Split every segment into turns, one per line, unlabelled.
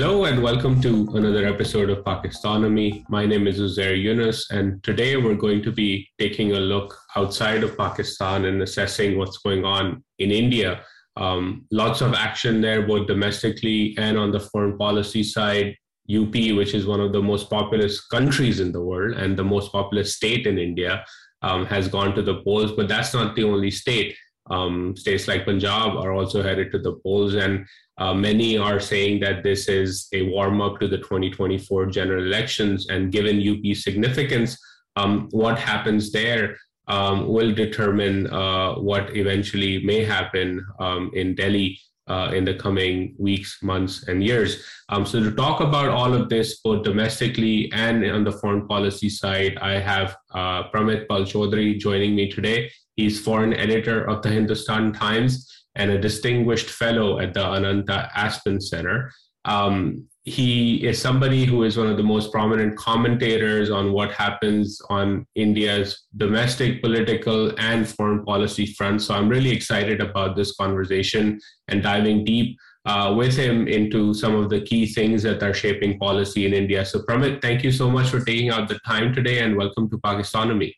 Hello and welcome to another episode of Pakistonomy. My name is Uzair Younus, and today we're going to be taking a look outside of Pakistan and assessing what's going on in India. Um, lots of action there, both domestically and on the foreign policy side. UP, which is one of the most populous countries in the world and the most populous state in India, um, has gone to the polls, but that's not the only state. Um, states like Punjab are also headed to the polls, and uh, many are saying that this is a warm up to the 2024 general elections, and given UP's significance, um, what happens there um, will determine uh, what eventually may happen um, in Delhi uh, in the coming weeks, months, and years. Um, so, to talk about all of this, both domestically and on the foreign policy side, I have uh, Pramit Pal Chaudhuri joining me today. He's foreign editor of the Hindustan Times and a distinguished fellow at the Ananta Aspen Center. Um, he is somebody who is one of the most prominent commentators on what happens on India's domestic, political, and foreign policy front. So I'm really excited about this conversation and diving deep uh, with him into some of the key things that are shaping policy in India. So, Pramit, thank you so much for taking out the time today and welcome to Pakistonomy.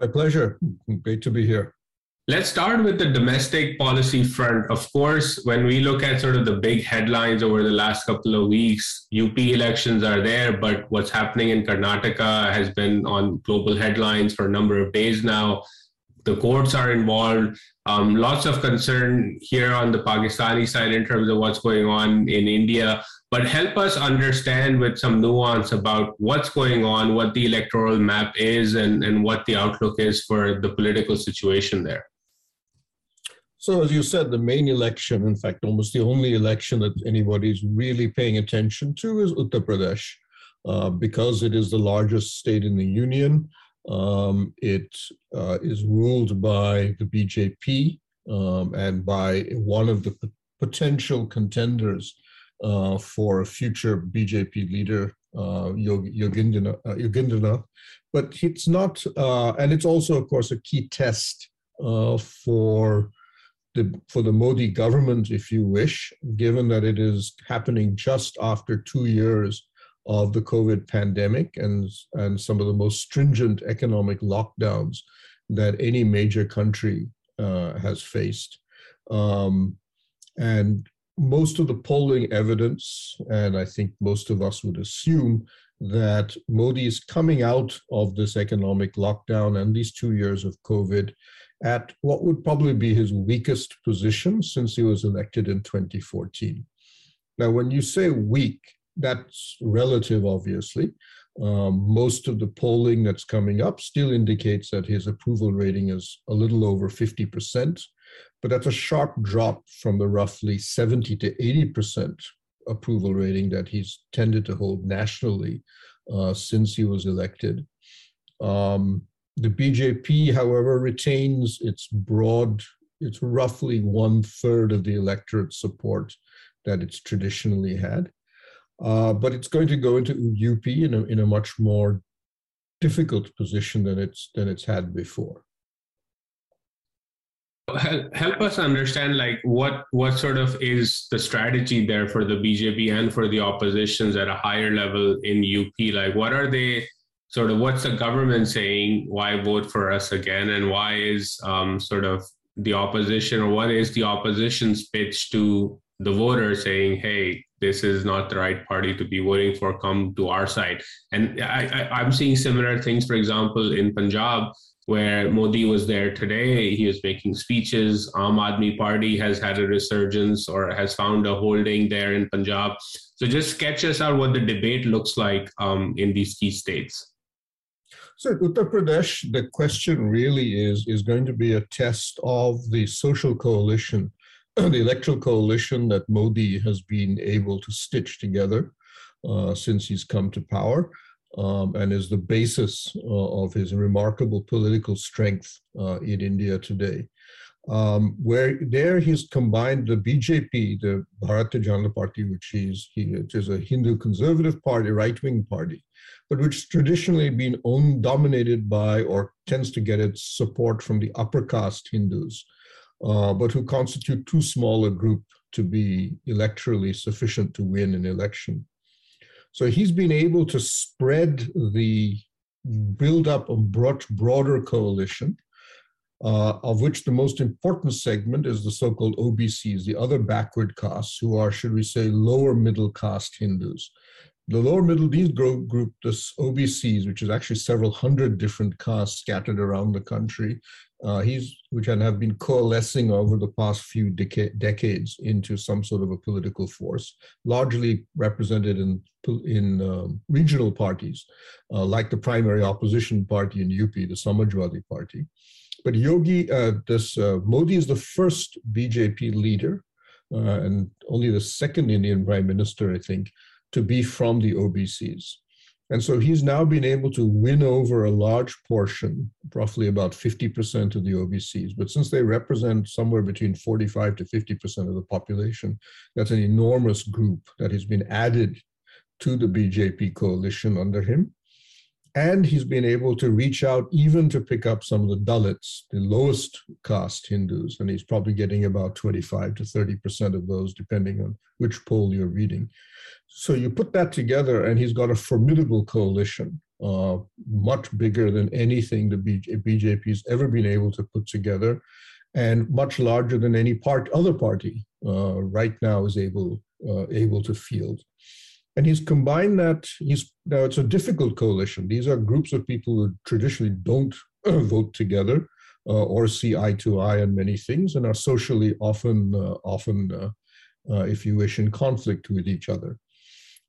My pleasure. Great to be here.
Let's start with the domestic policy front. Of course, when we look at sort of the big headlines over the last couple of weeks, UP elections are there, but what's happening in Karnataka has been on global headlines for a number of days now. The courts are involved. Um, lots of concern here on the Pakistani side in terms of what's going on in India. But help us understand with some nuance about what's going on, what the electoral map is, and, and what the outlook is for the political situation there.
So, as you said, the main election, in fact, almost the only election that anybody's really paying attention to is Uttar Pradesh, uh, because it is the largest state in the union. Um, it uh, is ruled by the BJP um, and by one of the p- potential contenders uh, for a future BJP leader, uh, Yogendra, uh, But it's not, uh, and it's also, of course, a key test uh, for the, for the Modi government, if you wish, given that it is happening just after two years of the COVID pandemic and, and some of the most stringent economic lockdowns that any major country uh, has faced. Um, and most of the polling evidence, and I think most of us would assume that Modi is coming out of this economic lockdown and these two years of COVID at what would probably be his weakest position since he was elected in 2014. Now, when you say weak, that's relative, obviously. Um, most of the polling that's coming up still indicates that his approval rating is a little over 50%, but that's a sharp drop from the roughly 70 to 80% approval rating that he's tended to hold nationally uh, since he was elected. Um, the BJP, however, retains its broad, it's roughly one third of the electorate support that it's traditionally had. Uh, but it's going to go into UP in a, in a much more difficult position than it's than it's had before.
Help, help us understand like what what sort of is the strategy there for the BJP and for the oppositions at a higher level in UP like what are they sort of what's the government saying? Why vote for us again? And why is um, sort of the opposition or what is the opposition's pitch to the voter saying, hey, this is not the right party to be voting for, come to our side? And I, I, am seeing similar things, for example, in Punjab, where Modi was there today. He was making speeches. Aam Aadmi Party has had a resurgence or has found a holding there in Punjab. So just sketch us out what the debate looks like um, in these key states.
So Uttar Pradesh, the question really is, is going to be a test of the social coalition, the electoral coalition that Modi has been able to stitch together uh, since he's come to power. Um, and is the basis uh, of his remarkable political strength uh, in India today. Um, where there he's combined the BJP, the Bharatiya Janata Party, which is, he, which is a Hindu conservative party, right-wing party, but which traditionally been dominated by or tends to get its support from the upper caste Hindus, uh, but who constitute too small a group to be electorally sufficient to win an election. So he's been able to spread the build up a broad, broader coalition, uh, of which the most important segment is the so called OBCs, the other backward castes, who are, should we say, lower middle caste Hindus. The lower middle, these group, this OBCs, which is actually several hundred different castes scattered around the country, uh, he's which have been coalescing over the past few deca- decades into some sort of a political force, largely represented in in um, regional parties, uh, like the primary opposition party in UP, the Samajwadi Party. But Yogi, uh, this uh, Modi is the first BJP leader uh, and only the second Indian prime minister, I think, to be from the OBCs. And so he's now been able to win over a large portion, roughly about 50% of the OBCs. But since they represent somewhere between 45 to 50% of the population, that's an enormous group that has been added to the BJP coalition under him. And he's been able to reach out even to pick up some of the Dalits, the lowest caste Hindus. And he's probably getting about 25 to 30% of those, depending on which poll you're reading. So you put that together, and he's got a formidable coalition, uh, much bigger than anything the BJP's ever been able to put together, and much larger than any part other party uh, right now is able uh, able to field. And he's combined that. He's now it's a difficult coalition. These are groups of people who traditionally don't vote together uh, or see eye to eye on many things, and are socially often uh, often, uh, if you wish, in conflict with each other.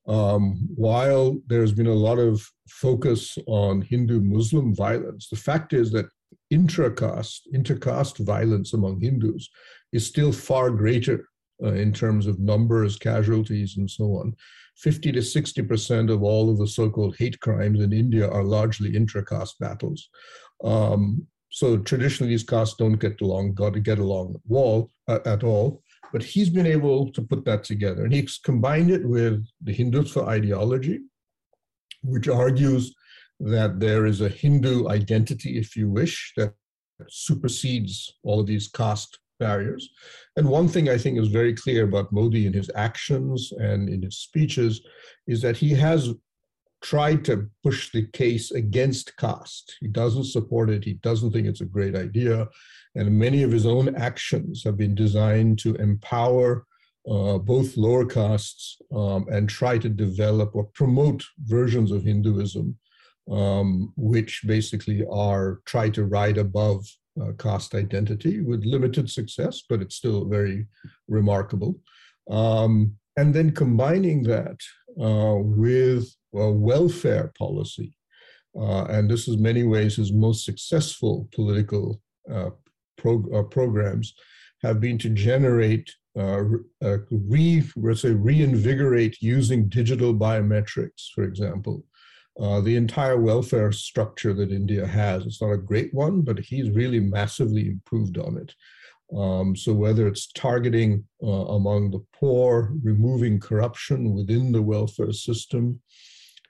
Um, while there's been a lot of focus on Hindu Muslim violence, the fact is that intra-caste, inter-caste violence among Hindus is still far greater uh, in terms of numbers, casualties, and so on. 50 to 60% of all of the so called hate crimes in India are largely intra-caste battles. Um, so traditionally, these castes don't get along, got to get along wall, uh, at all. But he's been able to put that together. And he's combined it with the Hindutva ideology, which argues that there is a Hindu identity, if you wish, that supersedes all of these caste barriers. And one thing I think is very clear about Modi in his actions and in his speeches is that he has tried to push the case against caste. He doesn't support it, he doesn't think it's a great idea. And many of his own actions have been designed to empower uh, both lower castes um, and try to develop or promote versions of Hinduism, um, which basically are try to ride above uh, caste identity with limited success, but it's still very remarkable. Um, and then combining that uh, with welfare policy, uh, and this is many ways his most successful political uh, prog- uh, programs have been to generate uh, uh, re say reinvigorate using digital biometrics, for example. Uh, the entire welfare structure that India has. It's not a great one, but he's really massively improved on it. Um, so whether it's targeting uh, among the poor, removing corruption within the welfare system,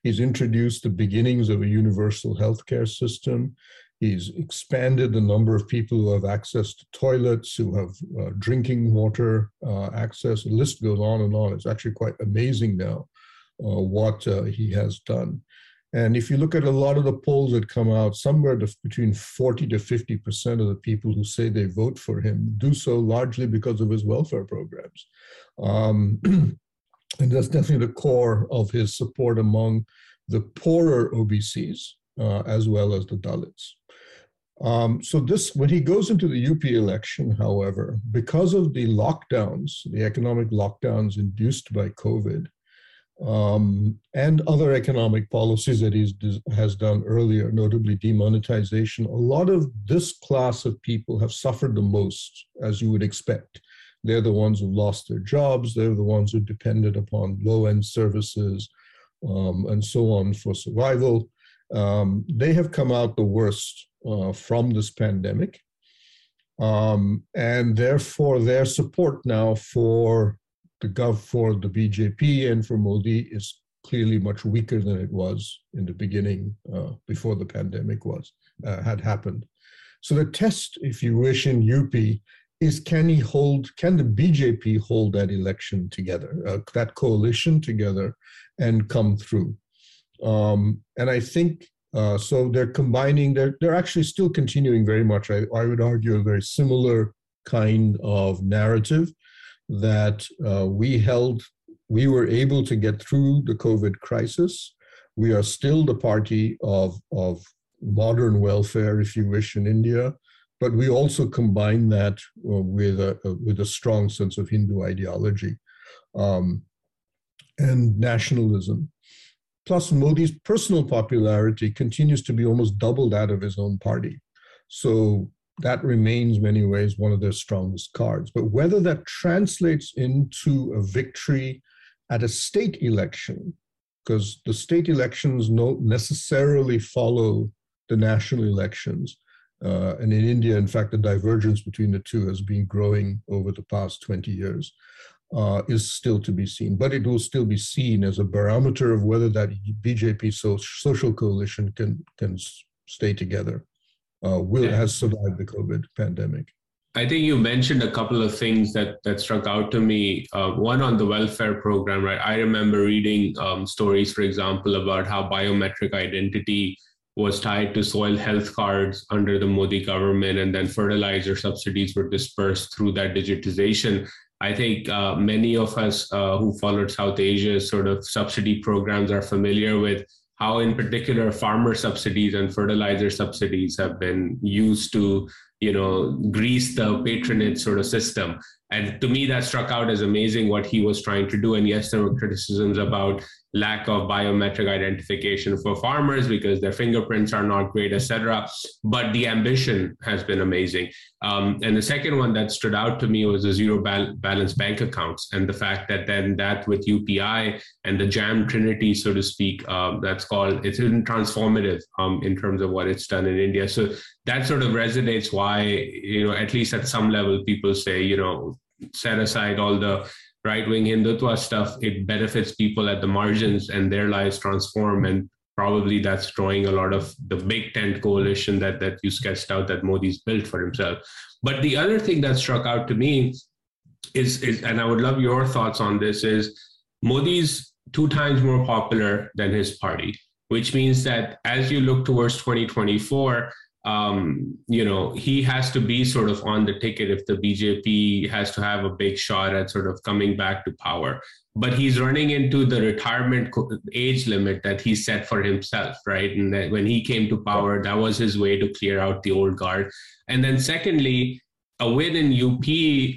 he's introduced the beginnings of a universal healthcare system. He's expanded the number of people who have access to toilets, who have uh, drinking water uh, access. The list goes on and on. It's actually quite amazing now uh, what uh, he has done. And if you look at a lot of the polls that come out, somewhere between 40 to 50% of the people who say they vote for him do so largely because of his welfare programs. Um, and that's definitely the core of his support among the poorer OBCs uh, as well as the Dalits. Um, so this, when he goes into the UP election, however, because of the lockdowns, the economic lockdowns induced by COVID, um, and other economic policies that he has done earlier, notably demonetization, a lot of this class of people have suffered the most, as you would expect. They're the ones who lost their jobs, they're the ones who depended upon low end services um, and so on for survival. Um, they have come out the worst uh, from this pandemic. Um, and therefore, their support now for the gov for the BJP and for Modi is clearly much weaker than it was in the beginning uh, before the pandemic was uh, had happened. So the test, if you wish, in UP is can he hold, can the BJP hold that election together, uh, that coalition together and come through? Um, and I think uh, so they're combining, they're, they're actually still continuing very much, I, I would argue, a very similar kind of narrative that uh, we held, we were able to get through the COVID crisis. We are still the party of, of modern welfare, if you wish, in India, but we also combine that uh, with, a, with a strong sense of Hindu ideology um, and nationalism. Plus, Modi's personal popularity continues to be almost double that of his own party. So that remains, many ways, one of their strongest cards. But whether that translates into a victory at a state election, because the state elections don't necessarily follow the national elections. Uh, and in India, in fact, the divergence between the two has been growing over the past 20 years uh, is still to be seen, but it will still be seen as a barometer of whether that BJP so, social coalition can can stay together. Uh, will yeah. has survived the COVID pandemic.
I think you mentioned a couple of things that that struck out to me. Uh, one on the welfare program, right? I remember reading um, stories, for example, about how biometric identity was tied to soil health cards under the Modi government, and then fertilizer subsidies were dispersed through that digitization. I think uh, many of us uh, who followed South Asia's sort of subsidy programs are familiar with how, in particular, farmer subsidies and fertilizer subsidies have been used to, you know, grease the patronage sort of system. And to me, that struck out as amazing what he was trying to do. And yes, there were criticisms about lack of biometric identification for farmers because their fingerprints are not great, etc. But the ambition has been amazing. Um, and the second one that stood out to me was the zero bal- balance bank accounts and the fact that then that with UPI and the JAM Trinity, so to speak, um, that's called it's been transformative um, in terms of what it's done in India. So that sort of resonates why you know at least at some level people say you know set aside all the right wing Hindutva stuff, it benefits people at the margins and their lives transform. And probably that's drawing a lot of the big tent coalition that, that you sketched out that Modi's built for himself. But the other thing that struck out to me is, is and I would love your thoughts on this, is Modi's two times more popular than his party, which means that as you look towards 2024, um, you know, he has to be sort of on the ticket if the BJP has to have a big shot at sort of coming back to power. But he's running into the retirement age limit that he set for himself, right? And that when he came to power, that was his way to clear out the old guard. And then, secondly, a win in UP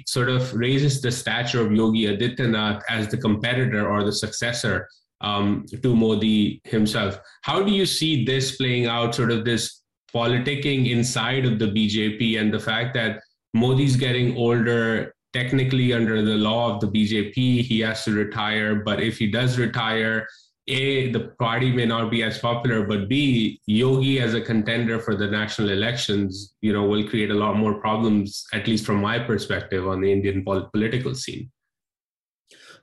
sort of raises the stature of Yogi Adityanath as the competitor or the successor um, to Modi himself. How do you see this playing out, sort of this politicking inside of the BJP and the fact that Modi's getting older, technically under the law of the BJP, he has to retire. But if he does retire, A, the party may not be as popular, but B, Yogi as a contender for the national elections, you know, will create a lot more problems, at least from my perspective, on the Indian political scene.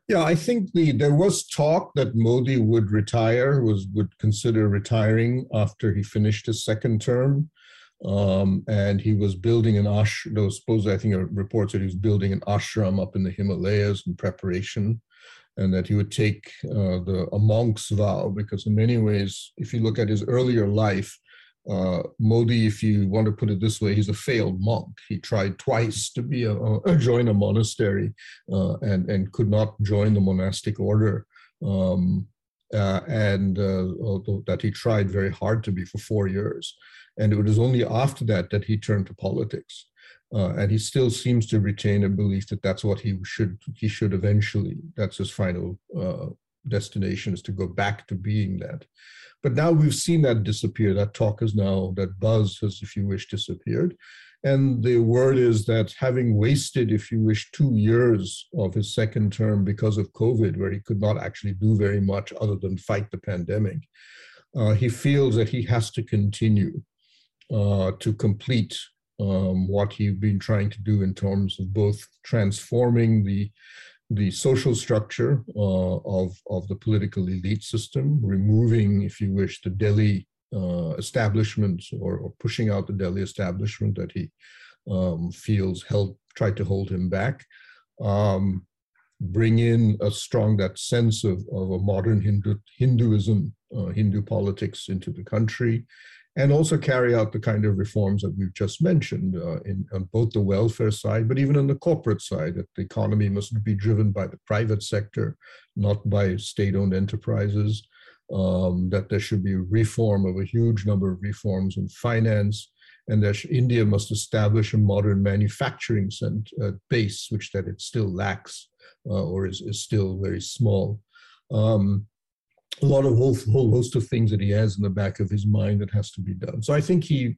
Yeah, I think the there was talk that Modi would retire, was would consider retiring after he finished his second term, um, and he was building an ashram. Those suppose I think reports that he was building an ashram up in the Himalayas in preparation, and that he would take uh, the a monk's vow because in many ways, if you look at his earlier life, uh, Modi, if you want to put it this way, he's a failed monk. He tried twice to be a, a join a monastery uh, and and could not join the monastic order. Um, uh, and uh, that he tried very hard to be for four years, and it was only after that that he turned to politics. Uh, and he still seems to retain a belief that that's what he should he should eventually. That's his final uh, destination is to go back to being that. But now we've seen that disappear. That talk is now, that buzz has, if you wish, disappeared. And the word is that having wasted, if you wish, two years of his second term because of COVID, where he could not actually do very much other than fight the pandemic, uh, he feels that he has to continue uh, to complete um, what he's been trying to do in terms of both transforming the the social structure uh, of, of the political elite system, removing, if you wish, the Delhi uh, establishment or, or, pushing out the Delhi establishment that he um, feels held, tried to hold him back. Um, bring in a strong that sense of, of a modern Hindu, Hinduism, uh, Hindu politics into the country, and also carry out the kind of reforms that we've just mentioned uh, in, on both the welfare side, but even on the corporate side, that the economy must be driven by the private sector, not by state-owned enterprises, um, that there should be reform of a huge number of reforms in finance, and that India must establish a modern manufacturing cent, uh, base, which that it still lacks uh, or is, is still very small. Um, a lot of whole, whole host of things that he has in the back of his mind that has to be done. So I think he,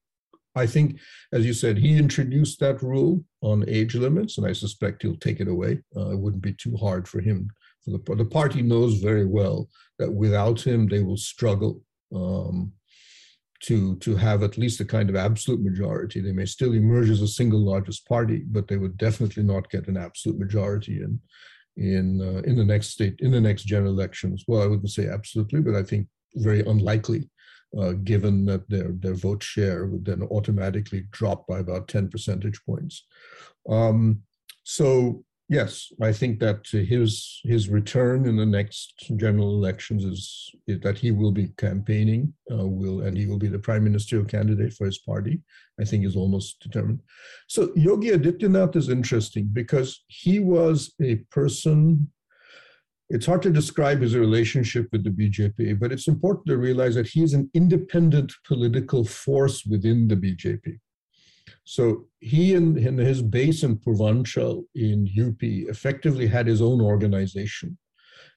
I think, as you said, he introduced that rule on age limits, and I suspect he'll take it away. Uh, it wouldn't be too hard for him. For the, the party knows very well that without him, they will struggle um, to to have at least a kind of absolute majority. They may still emerge as a single largest party, but they would definitely not get an absolute majority in in uh, in the next state in the next general elections. Well, I wouldn't say absolutely, but I think very unlikely, uh, given that their their vote share would then automatically drop by about ten percentage points. Um, so yes, I think that his his return in the next general elections is, is that he will be campaigning, uh, will and he will be the prime ministerial candidate for his party. I think is almost determined. So Yogi Adityanath is interesting because he was a person. It's hard to describe his relationship with the BJP, but it's important to realize that he is an independent political force within the BJP. So he and, and his base in Purvanchal in UP effectively had his own organization.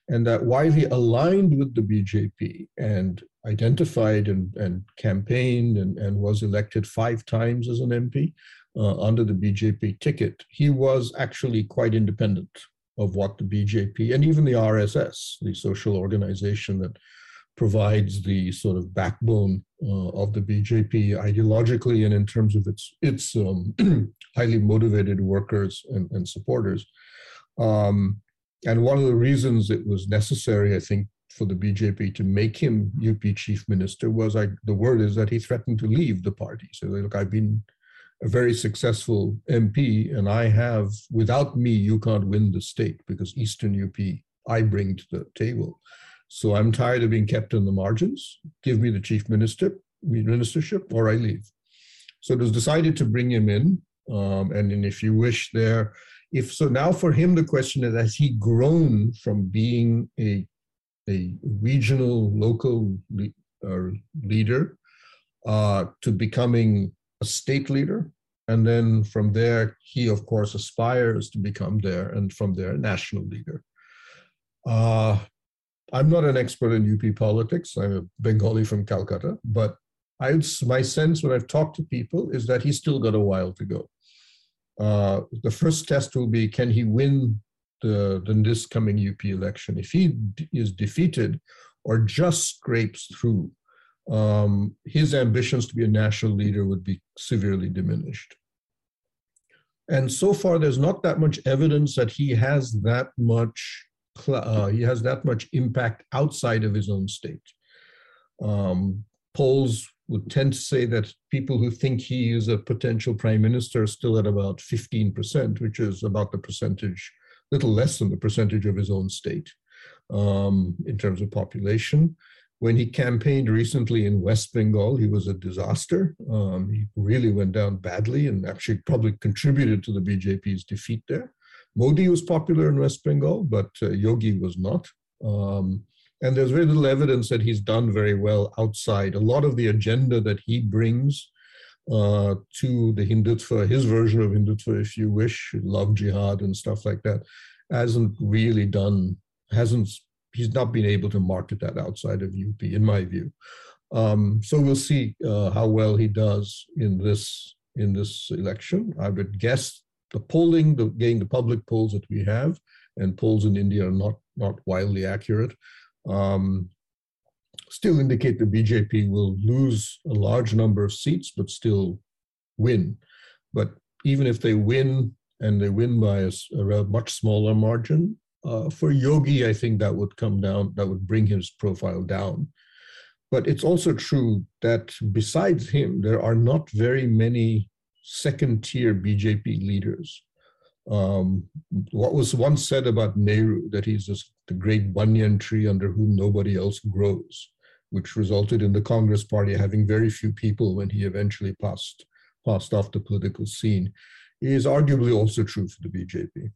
And that while he aligned with the BJP and identified and, and campaigned and, and was elected five times as an MP uh, under the BJP ticket, he was actually quite independent of what the BJP and even the RSS, the social organization that provides the sort of backbone uh, of the BJP ideologically and in terms of its its um, highly motivated workers and, and supporters. Um, and one of the reasons it was necessary, I think, for the BJP to make him UP chief minister was I, the word is that he threatened to leave the party. So look, I've been a very successful MP, and I have, without me, you can't win the state because Eastern UP I bring to the table. So I'm tired of being kept in the margins. Give me the chief minister, ministership, or I leave. So it was decided to bring him in. Um, and then if you wish there, if so now for him, the question is, has he grown from being a, a regional, local le- uh, leader uh, to becoming a state leader? And then from there, he, of course, aspires to become there, and from there, national leader. Uh, I'm not an expert in UP politics. I'm a Bengali from Calcutta, but I, my sense when I've talked to people is that he's still got a while to go. Uh, the first test will be can he win the, the this coming UP election? If he d- is defeated or just scrapes through, um, his ambitions to be a national leader would be severely diminished. And so far, there's not that much evidence that he has that much uh, he has that much impact outside of his own state. Um, polls would tend to say that people who think he is a potential prime minister are still at about 15%, which is about the percentage, little less than the percentage of his own state um, in terms of population. When he campaigned recently in West Bengal, he was a disaster. Um, he really went down badly and actually probably contributed to the BJP's defeat there. Modi was popular in West Bengal, but uh, Yogi was not. Um, and there's very little evidence that he's done very well outside. A lot of the agenda that he brings uh, to the Hindutva, his version of Hindutva, if you wish, love jihad and stuff like that, hasn't really done, hasn't, he's not been able to market that outside of UP, in my view. Um, so we'll see uh, how well he does in this in this election. I would guess the polling, the, getting the public polls that we have, and polls in India are not not wildly accurate. Um, still indicate the BJP will lose a large number of seats, but still win. But even if they win and they win by a, a much smaller margin, uh, for Yogi, I think that would come down, that would bring his profile down. But it's also true that besides him, there are not very many second tier BJP leaders. Um, what was once said about Nehru, that he's just the great banyan tree under whom nobody else grows, which resulted in the Congress party having very few people when he eventually passed, passed off the political scene, is arguably also true for the BJP.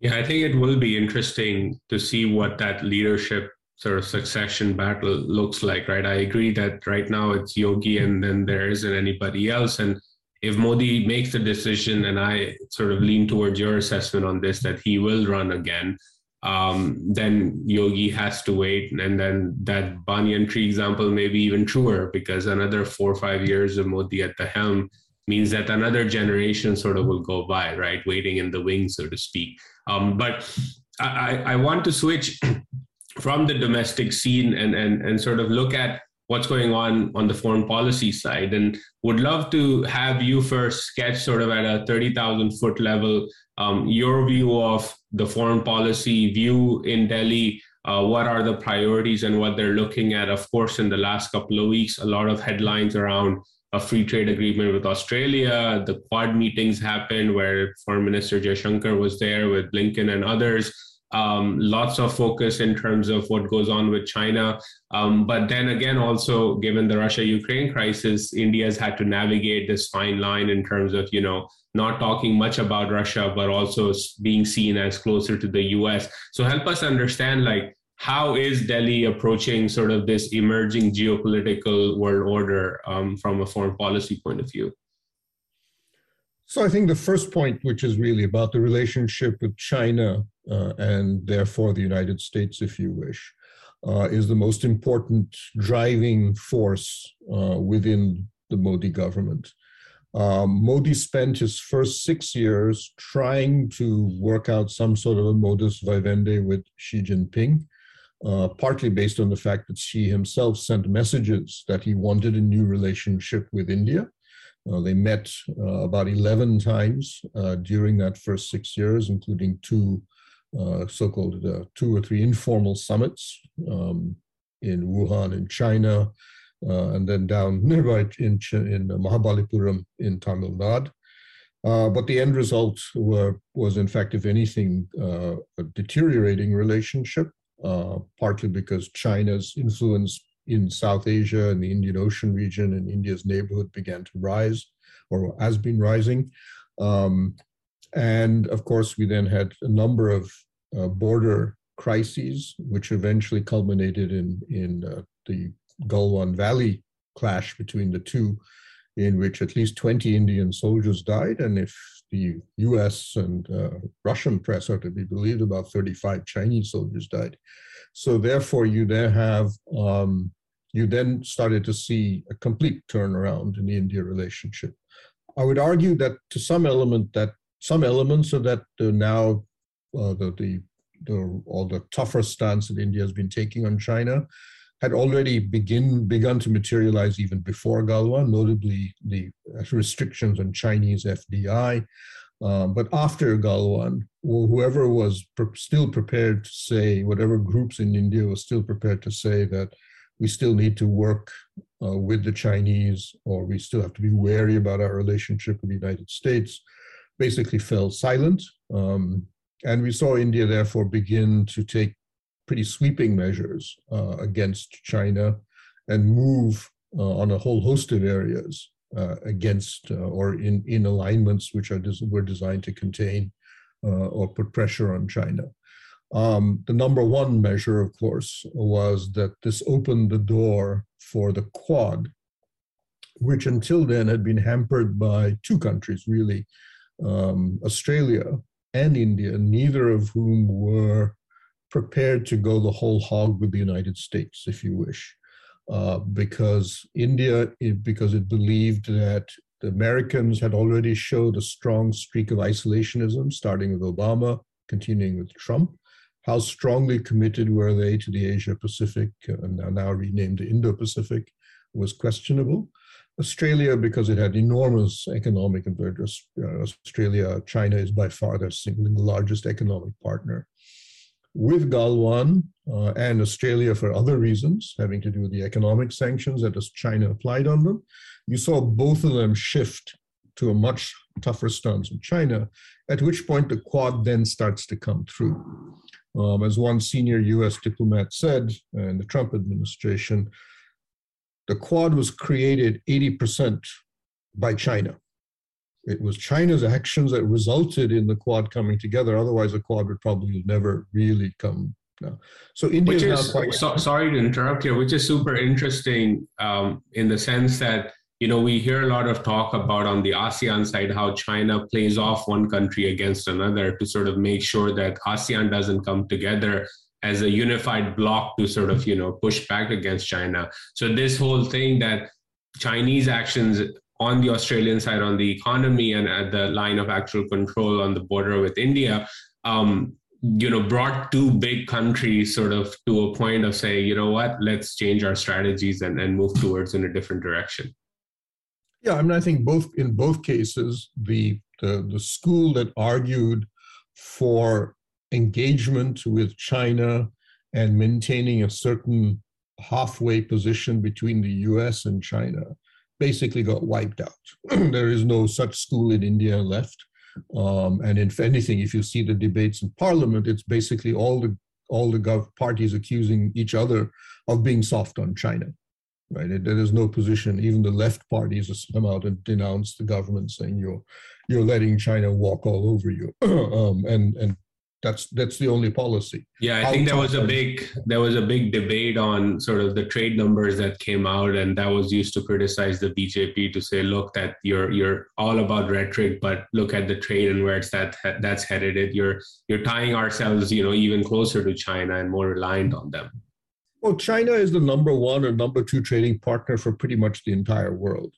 Yeah, I think it will be interesting to see what that leadership sort of succession battle looks like, right? I agree that right now it's Yogi and then there isn't anybody else. And if Modi makes the decision, and I sort of lean towards your assessment on this, that he will run again, um, then Yogi has to wait. And then that Banyan tree example may be even truer because another four or five years of Modi at the helm means that another generation sort of will go by, right? Waiting in the wings, so to speak. Um, but I, I want to switch from the domestic scene and, and, and sort of look at what's going on on the foreign policy side and would love to have you first sketch sort of at a 30,000 foot level um, your view of the foreign policy view in Delhi. Uh, what are the priorities and what they're looking at? Of course, in the last couple of weeks, a lot of headlines around a free trade agreement with Australia. The Quad meetings happened where Foreign Minister Jaishankar was there with Blinken and others. Um, lots of focus in terms of what goes on with China. Um, but then again, also given the Russia Ukraine crisis, India has had to navigate this fine line in terms of, you know, not talking much about Russia, but also being seen as closer to the US. So help us understand, like, how is Delhi approaching sort of this emerging geopolitical world order um, from a foreign policy point of view?
So I think the first point, which is really about the relationship with China and therefore the United States, if you wish, uh, is the most important driving force uh, within the Modi government. Um, Modi spent his first six years trying to work out some sort of a modus vivendi with Xi Jinping uh, partly based on the fact that Xi himself sent messages that he wanted a new relationship with India. Uh, they met uh, about 11 times uh, during that first six years, including two uh, so-called two or three informal summits um, in Wuhan in China, and then down nearby in, in Mahabalipuram in Tamil Nadu. Uh, but the end result were, was, in fact, if anything, uh, a deteriorating relationship uh, partly because China's influence in South Asia and the Indian Ocean region and India's neighborhood began to rise or has been rising. Um, and of course, we then had a number of uh, border crises, which eventually culminated in, in uh, the Galwan Valley clash between the two, in which at least 20 Indian soldiers died. And if the US and uh, Russian press are to be believed, about 35 Chinese soldiers died. So therefore, you then have, um, you then started to see a complete turnaround in the India relationship. I would argue that to some element that some elements of that uh, now uh, the, the, the all the tougher stance that India has been taking on China had already begin begun to materialize even before Galwan, notably the restrictions on Chinese FDI. Um, but after Galwan, whoever was pre- still prepared to say, whatever groups in India was still prepared to say that we still need to work uh, with the Chinese or we still have to be wary about our relationship with the United States, basically fell silent. Um, and we saw India therefore begin to take pretty sweeping measures uh, against China and move uh, on a whole host of areas uh, against uh, or in, in alignments which are des- were designed to contain uh, or put pressure on China. Um, the number one measure, of course, was that this opened the door for the Quad, which until then had been hampered by two countries, really um, Australia and India, neither of whom were prepared to go the whole hog with the United States, if you wish, uh, because India, because it believed that the Americans had already showed a strong streak of isolationism, starting with Obama, continuing with Trump. How strongly committed were they to the Asia Pacific, uh, now renamed the Indo Pacific, was questionable. Australia, because it had enormous economic advantage, uh, Australia, China is by far their single largest economic partner with Galwan uh, and Australia for other reasons, having to do with the economic sanctions that China applied on them, you saw both of them shift to a much tougher stance in China, at which point the Quad then starts to come through. Um, as one senior US diplomat said in the Trump administration, the Quad was created 80% by China. It was China's actions that resulted in the Quad coming together. Otherwise, the Quad would probably never really come. Now. So India
which is, quite- so, sorry to interrupt here, which is super interesting um, in the sense that you know we hear a lot of talk about on the ASEAN side how China plays off one country against another to sort of make sure that ASEAN doesn't come together as a unified bloc to sort of you know push back against China. So this whole thing that Chinese actions on the Australian side on the economy and at the line of actual control on the border with India, um, you know, brought two big countries sort of to a point of saying, you know what, let's change our strategies and, and move towards in a different direction.
Yeah, I mean, I think both in both cases, the the, the school that argued for engagement with China and maintaining a certain halfway position between the US and China basically got wiped out. there is no such school in India left. Um, and if anything, if you see the debates in parliament, it's basically all the all the gov- parties accusing each other of being soft on China. Right? It, there is no position. Even the left parties have come out and denounce the government, saying you're you're letting China walk all over you. um, and and that's that's the only policy.
Yeah, I think there was a big there was a big debate on sort of the trade numbers that came out, and that was used to criticize the BJP to say, look, that you're you're all about rhetoric, but look at the trade and where it's that that's headed. It you're you're tying ourselves, you know, even closer to China and more reliant on them.
Well, China is the number one or number two trading partner for pretty much the entire world.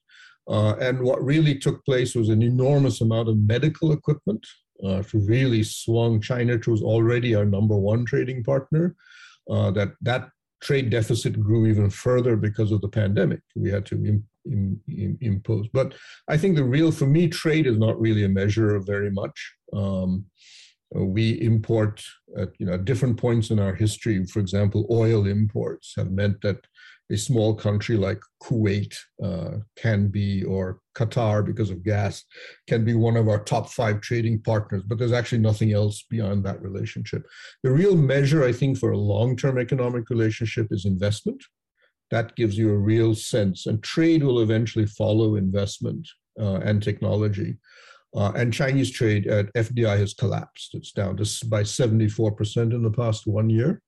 Uh, and what really took place was an enormous amount of medical equipment uh, really swung China to was already our number one trading partner. Uh, that that trade deficit grew even further because of the pandemic. We had to Im, Im, impose. But I think the real, for me, trade is not really a measure of very much. Um, we import at you know different points in our history. For example, oil imports have meant that a small country like Kuwait uh, can be, or Qatar because of gas, can be one of our top five trading partners, but there's actually nothing else beyond that relationship. The real measure, I think, for a long term economic relationship is investment. That gives you a real sense, and trade will eventually follow investment uh, and technology. Uh, and Chinese trade at FDI has collapsed. It's down to by 74% in the past one year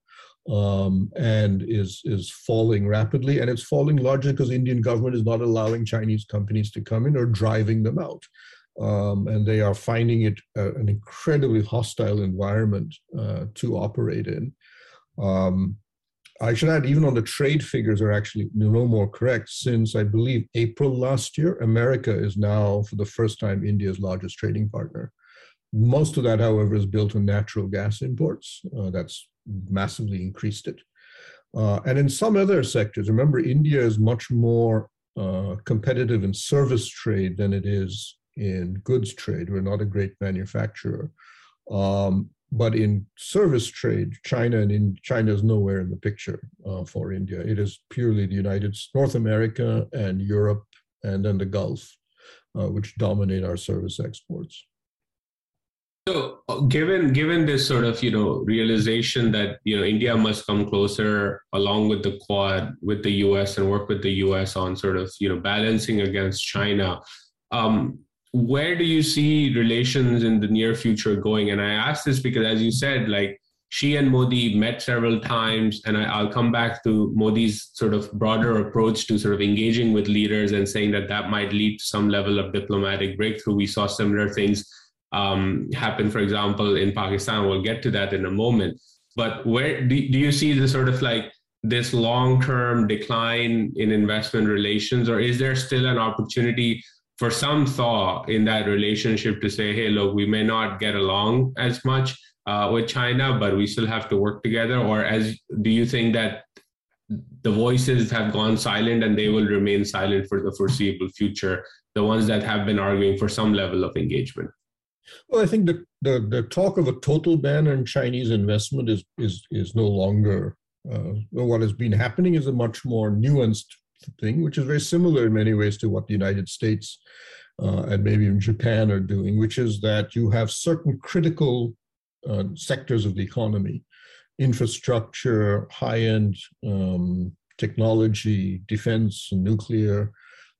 um, and is is falling rapidly, and it's falling largely because the Indian government is not allowing Chinese companies to come in or driving them out, um, and they are finding it uh, an incredibly hostile environment uh, to operate in. Um, I should add, even on the trade figures are actually no more correct since I believe April last year, America is now for the first time India's largest trading partner. Most of that, however, is built on natural gas imports. Uh, that's massively increased it. Uh, and in some other sectors, remember, India is much more uh, competitive in service trade than it is in goods trade. We're not a great manufacturer. Um, but in service trade, China and in China is nowhere in the picture uh, for India. It is purely the United North America and Europe, and then the Gulf, uh, which dominate our service exports.
So, given given this sort of you know realization that you know India must come closer along with the Quad with the U.S. and work with the U.S. on sort of you know balancing against China, um, where do you see relations in the near future going? And I ask this because, as you said, like Xi and Modi met several times, and I, will come back to Modi's sort of broader approach to sort of engaging with leaders and saying that that might lead to some level of diplomatic breakthrough. We saw similar things um, happen, for example, in Pakistan. We'll get to that in a moment. But where do, do you see the sort of like this long term decline in investment relations, or is there still an opportunity for some thaw in that relationship to say, hey, look, we may not get along as much uh, with China, but we still have to work together? Or as do you think that the voices have gone silent and they will remain silent for the foreseeable future, the ones that have been arguing for some level of engagement?
Well, I think the, the, the talk of a total ban on Chinese investment is is is no longer. Uh, what has been happening is a much more nuanced thing, which is very similar in many ways to what the United States uh, and maybe even Japan are doing, which is that you have certain critical uh, sectors of the economy, infrastructure, high-end um, technology, defense, nuclear,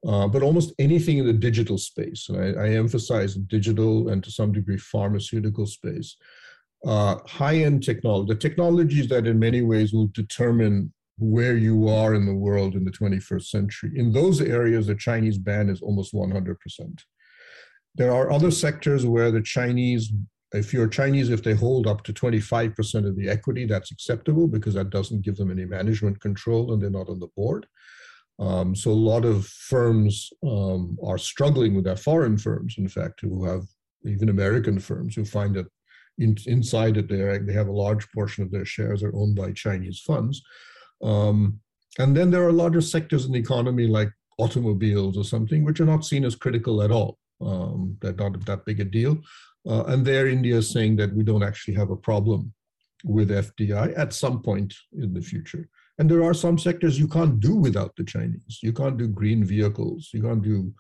uh, but almost anything in the digital space. And I, I, emphasize digital and to some degree pharmaceutical space. Uh, high-end technology, the technologies that in many ways will determine where you are in the world in the 21st century. In those areas, the Chinese ban is almost 100%. There are other sectors where the Chinese, if you're Chinese, if they hold up to 25% of the equity, that's acceptable because that doesn't give them any management control and they're not on the board. Um, so a lot of firms um, are struggling with that, foreign firms, in fact, who have even American firms who find that in, inside it, they, they have a large portion of their shares are owned by Chinese funds. Um, and then there are larger sectors in the economy like automobiles or something, which are not seen as critical at all. Um, they're not that big a deal. Uh, and there, India is saying that we don't actually have a problem with FDI at some point in the future. And there are some sectors you can't do without the Chinese. You can't do green vehicles. You can't do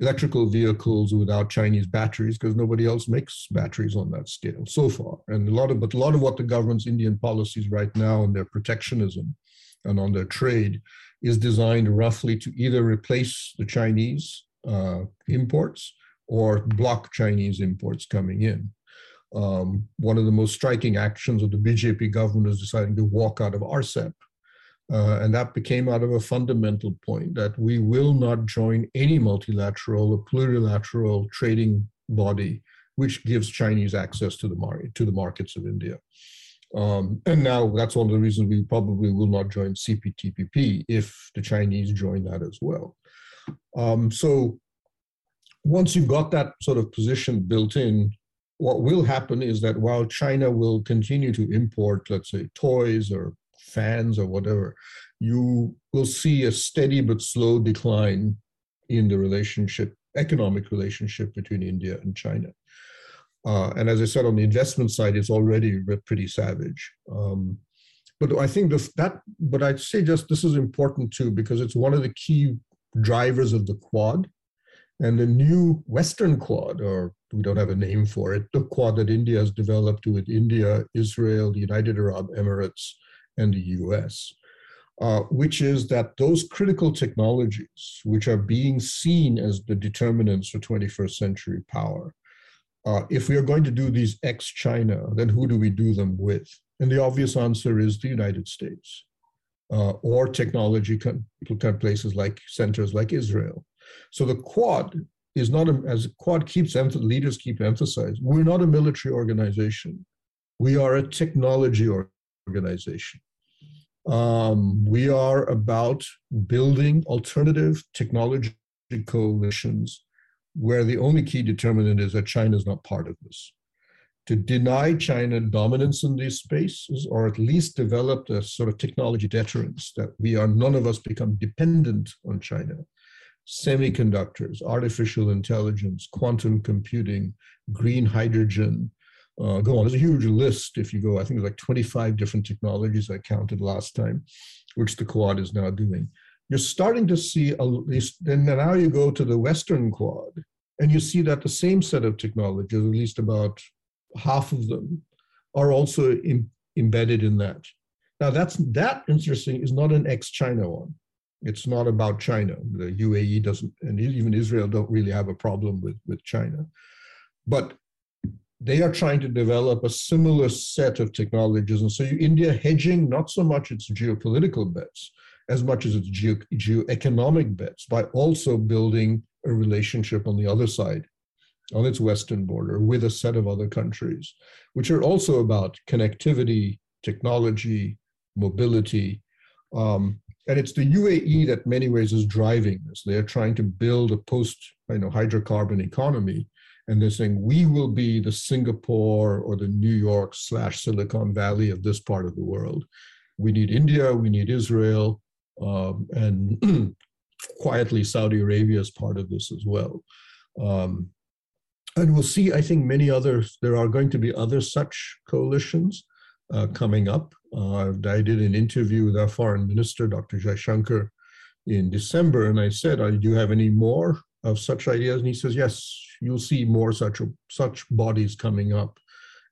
electrical vehicles without Chinese batteries because nobody else makes batteries on that scale so far. And a lot of, but a lot of what the government's Indian policies right now and their protectionism and on their trade is designed roughly to either replace the Chinese uh, imports or block Chinese imports coming in. Um, one of the most striking actions of the BJP government is deciding to walk out of RCEP. Uh, and that became out of a fundamental point that we will not join any multilateral or plurilateral trading body which gives Chinese access to the market to the markets of India. Um, and now that's one of the reasons we probably will not join CPTPP if the Chinese join that as well. Um, so once you've got that sort of position built in, what will happen is that while China will continue to import, let's say, toys or fans or whatever, you will see a steady but slow decline in the relationship, economic relationship between India and China. Uh, and as I said, on the investment side, it's already pretty savage. Um, but I think this, that, but I'd say just this is important too, because it's one of the key drivers of the Quad. And the new Western Quad, or we don't have a name for it, the Quad that India has developed with India, Israel, the United Arab Emirates, and the US, uh, which is that those critical technologies, which are being seen as the determinants for 21st century power, uh, if we are going to do these ex China, then who do we do them with? And the obvious answer is the United States uh, or technology places like centers like Israel. So the Quad is not, a, as Quad keeps, leaders keep emphasizing, we're not a military organization. We are a technology organization. Um, we are about building alternative technology coalitions where the only key determinant is that China is not part of this. To deny China dominance in these spaces, or at least develop a sort of technology deterrence that we are none of us become dependent on China. Semiconductors, artificial intelligence, quantum computing, green hydrogen, uh, go on. There's a huge list if you go. I think there's like 25 different technologies I counted last time, which the Quad is now doing you're starting to see least, and now you go to the Western Quad, and you see that the same set of technologies, at least about half of them, are also in, embedded in that. Now that's that interesting is not an ex-China one. It's not about China. The UAE doesn't, and even Israel don't really have a problem with with China, but they are trying to develop a similar set of technologies. And so India hedging not so much its geopolitical bets, as much as its geo- geoeconomic bets by also building a relationship on the other side, on its western border, with a set of other countries, which are also about connectivity, technology, mobility. Um, and it's the UAE that many ways is driving this. They are trying to build a post you know, hydrocarbon economy. And they're saying we will be the Singapore or the New York slash Silicon Valley of this part of the world. We need India, we need Israel, um, and quietly Saudi Arabia is part of this as well. Um, and we'll see, I think, many others, there are going to be other such coalitions uh, coming up. Uh, I did an interview with our foreign minister, Dr. Jaishankar, in December, and I said, uh, Do you have any more of such ideas? And he says, yes, you'll see more such such bodies coming up,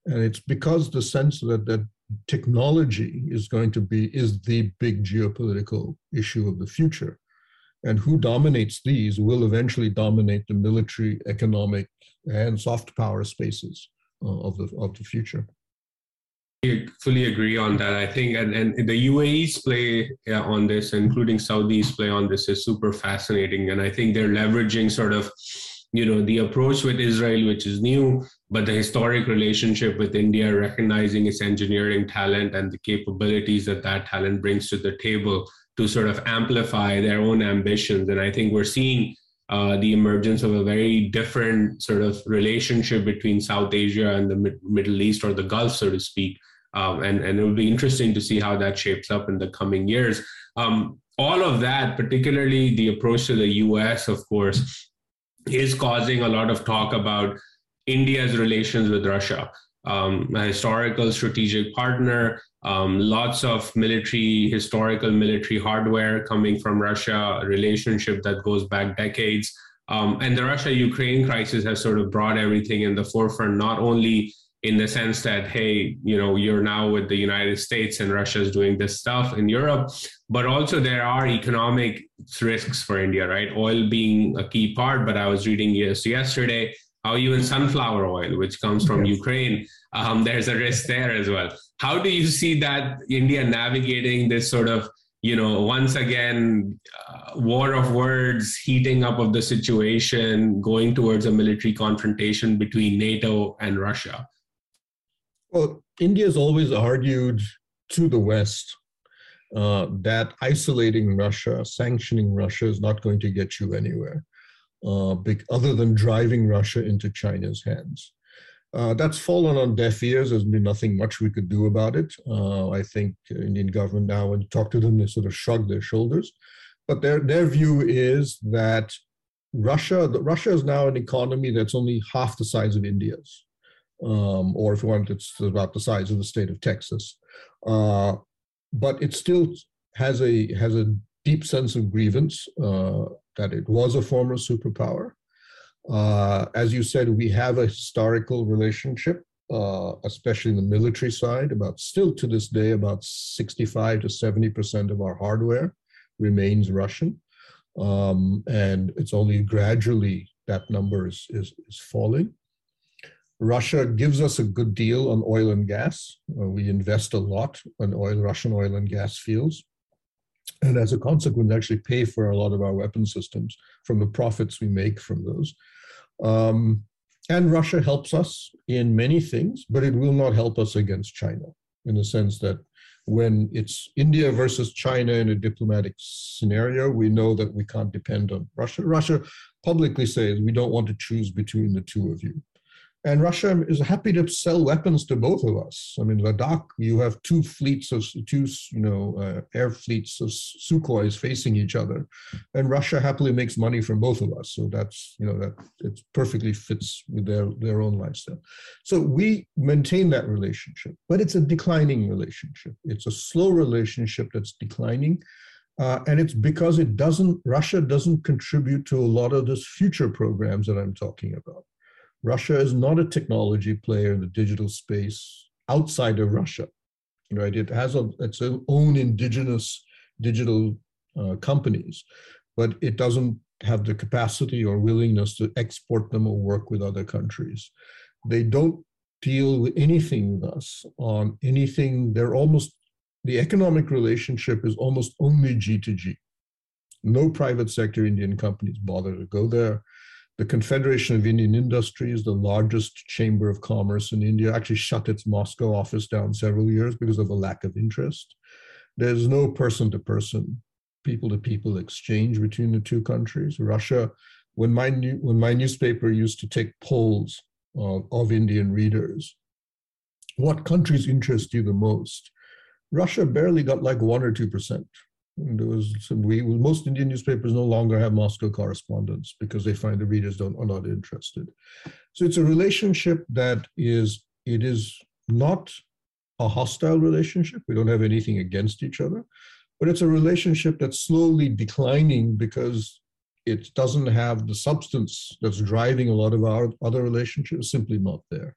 and it's because the sense that that technology is going to be is the big geopolitical issue of the future, and who dominates these will eventually dominate the military, economic, and soft power spaces uh, of the of the future.
I fully agree on that. I think, and, and the UAE's play on this, including Saudi's play on this, is super fascinating. And I think they're leveraging sort of, you know, the approach with Israel, which is new, but the historic relationship with India, recognizing its engineering talent and the capabilities that that talent brings to the table to sort of amplify their own ambitions. And I think we're seeing uh, the emergence of a very different sort of relationship between South Asia and the Middle East or the Gulf, so to speak. Um, and, and it will be interesting to see how that shapes up in the coming years. Um, all of that, particularly the approach to the US, of course, is causing a lot of talk about India's relations with Russia. Um, a historical strategic partner, um, lots of military, historical military hardware coming from Russia, a relationship that goes back decades. Um, and the Russia Ukraine crisis has sort of brought everything in the forefront, not only in the sense that, hey, you know, you're now with the United States and Russia is doing this stuff in Europe, but also there are economic risks for India, right? Oil being a key part, but I was reading yes, yesterday how even sunflower oil, which comes from yes. Ukraine, um, there's a risk there as well. How do you see that India navigating this sort of, you know, once again, uh, war of words, heating up of the situation, going towards a military confrontation between NATO and Russia?
Well, India has always argued to the West uh, that isolating Russia, sanctioning Russia is not going to get you anywhere, uh, other than driving Russia into China's hands. Uh, that's fallen on deaf ears. There's been nothing much we could do about it. Uh, I think Indian government now, when you talk to them, they sort of shrug their shoulders. But their their view is that Russia, Russia is now an economy that's only half the size of India's um, or if you want, it's about the size of the state of Texas. Uh, but it still has a has a deep sense of grievance uh, that it was a former superpower. Uh, as you said, we have a historical relationship, uh, especially in the military side. About still to this day, about 65 to 70 percent of our hardware remains Russian, um, and it's only gradually that number is, is, is falling. Russia gives us a good deal on oil and gas. Uh, we invest a lot in oil, Russian oil and gas fields. And as a consequence, actually pay for a lot of our weapon systems from the profits we make from those. Um, and Russia helps us in many things, but it will not help us against China in the sense that when it's India versus China in a diplomatic scenario, we know that we can't depend on Russia. Russia publicly says we don't want to choose between the two of you. And Russia is happy to sell weapons to both of us. I mean, Ladakh, you have two fleets of two, you know, uh, air fleets of Sukhois facing each other, and Russia happily makes money from both of us. So that's, you know, that it perfectly fits with their their own lifestyle. So we maintain that relationship, but it's a declining relationship. It's a slow relationship that's declining. Uh, and it's because it doesn't, Russia doesn't contribute to a lot of those future programs that I'm talking about. Russia is not a technology player in the digital space outside of Russia, right? It has a, its own indigenous digital uh, companies, but it doesn't have the capacity or willingness to export them or work with other countries. They don't deal with anything with us on anything. They're almost, the economic relationship is almost only G2G. No private sector Indian companies bother to go there. The Confederation of Indian Industries, the largest chamber of commerce in India, actually shut its Moscow office down several years because of a lack of interest. There's no person to person, people to people exchange between the two countries. Russia, when my, new, when my newspaper used to take polls of, of Indian readers, what countries interest you the most? Russia barely got like one or two percent. There was some, we most Indian newspapers no longer have Moscow correspondents because they find the readers don't are not interested. So it's a relationship that is it is not a hostile relationship. We don't have anything against each other, but it's a relationship that's slowly declining because it doesn't have the substance that's driving a lot of our other relationships, simply not there.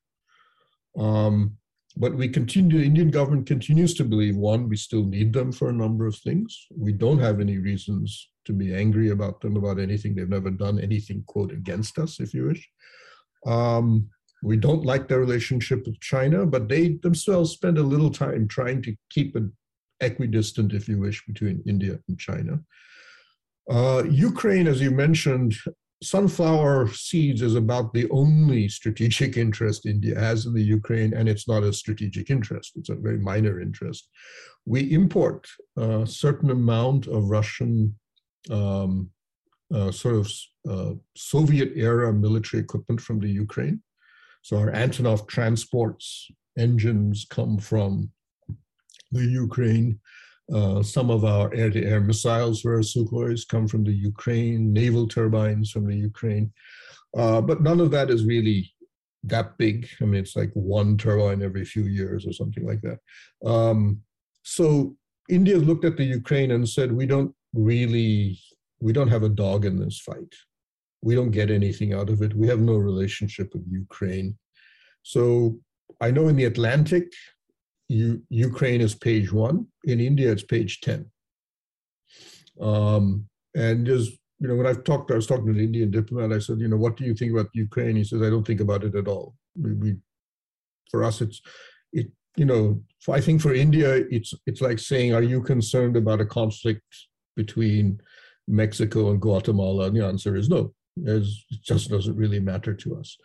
Um, but we continue, the Indian government continues to believe one, we still need them for a number of things. We don't have any reasons to be angry about them about anything. They've never done anything, quote, against us, if you wish. Um, we don't like their relationship with China, but they themselves spend a little time trying to keep it equidistant, if you wish, between India and China. Uh, Ukraine, as you mentioned, sunflower seeds is about the only strategic interest India has in the Ukraine, and it's not a strategic interest, it's a very minor interest. We import a certain amount of Russian um, uh, sort of uh, Soviet era military equipment from the Ukraine. So our Antonov transports engines come from the Ukraine. Uh, some of our air-to-air missiles for our Sukhois come from the Ukraine, naval turbines from the Ukraine. Uh, but none of that is really that big. I mean, it's like one turbine every few years or something like that. Um, so India looked at the Ukraine and said, we don't really, we don't have a dog in this fight. We don't get anything out of it. We have no relationship with Ukraine. So I know in the Atlantic, U- Ukraine is page one. In India, it's page 10. Um, and there's, you know, when I've talked, I was talking to an Indian diplomat, I said, you know, what do you think about Ukraine? He says, I don't think about it at all. We, we for us, it's, it, you know, I think for India, it's, it's like saying, are you concerned about a conflict between Mexico and Guatemala? And the answer is no. It just doesn't really matter to us.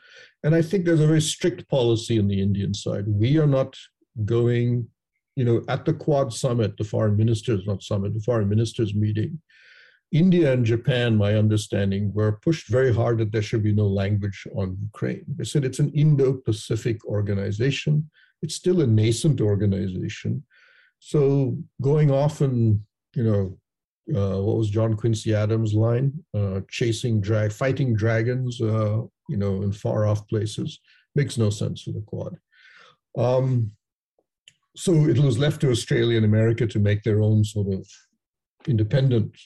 And I think there's a very strict policy on the Indian side. We are not going, you know, at the Quad summit, the foreign ministers, not summit, the foreign ministers meeting, India and Japan, my understanding, were pushed very hard that there should be no language on Ukraine. They said it's an Indo Pacific organization, it's still a nascent organization. So going off and, you know, uh, what was John Quincy Adams' line? Uh, chasing drag, fighting dragons, uh, you know, in far off places makes no sense for the Quad. Um, so it was left to Australia and America to make their own sort of independent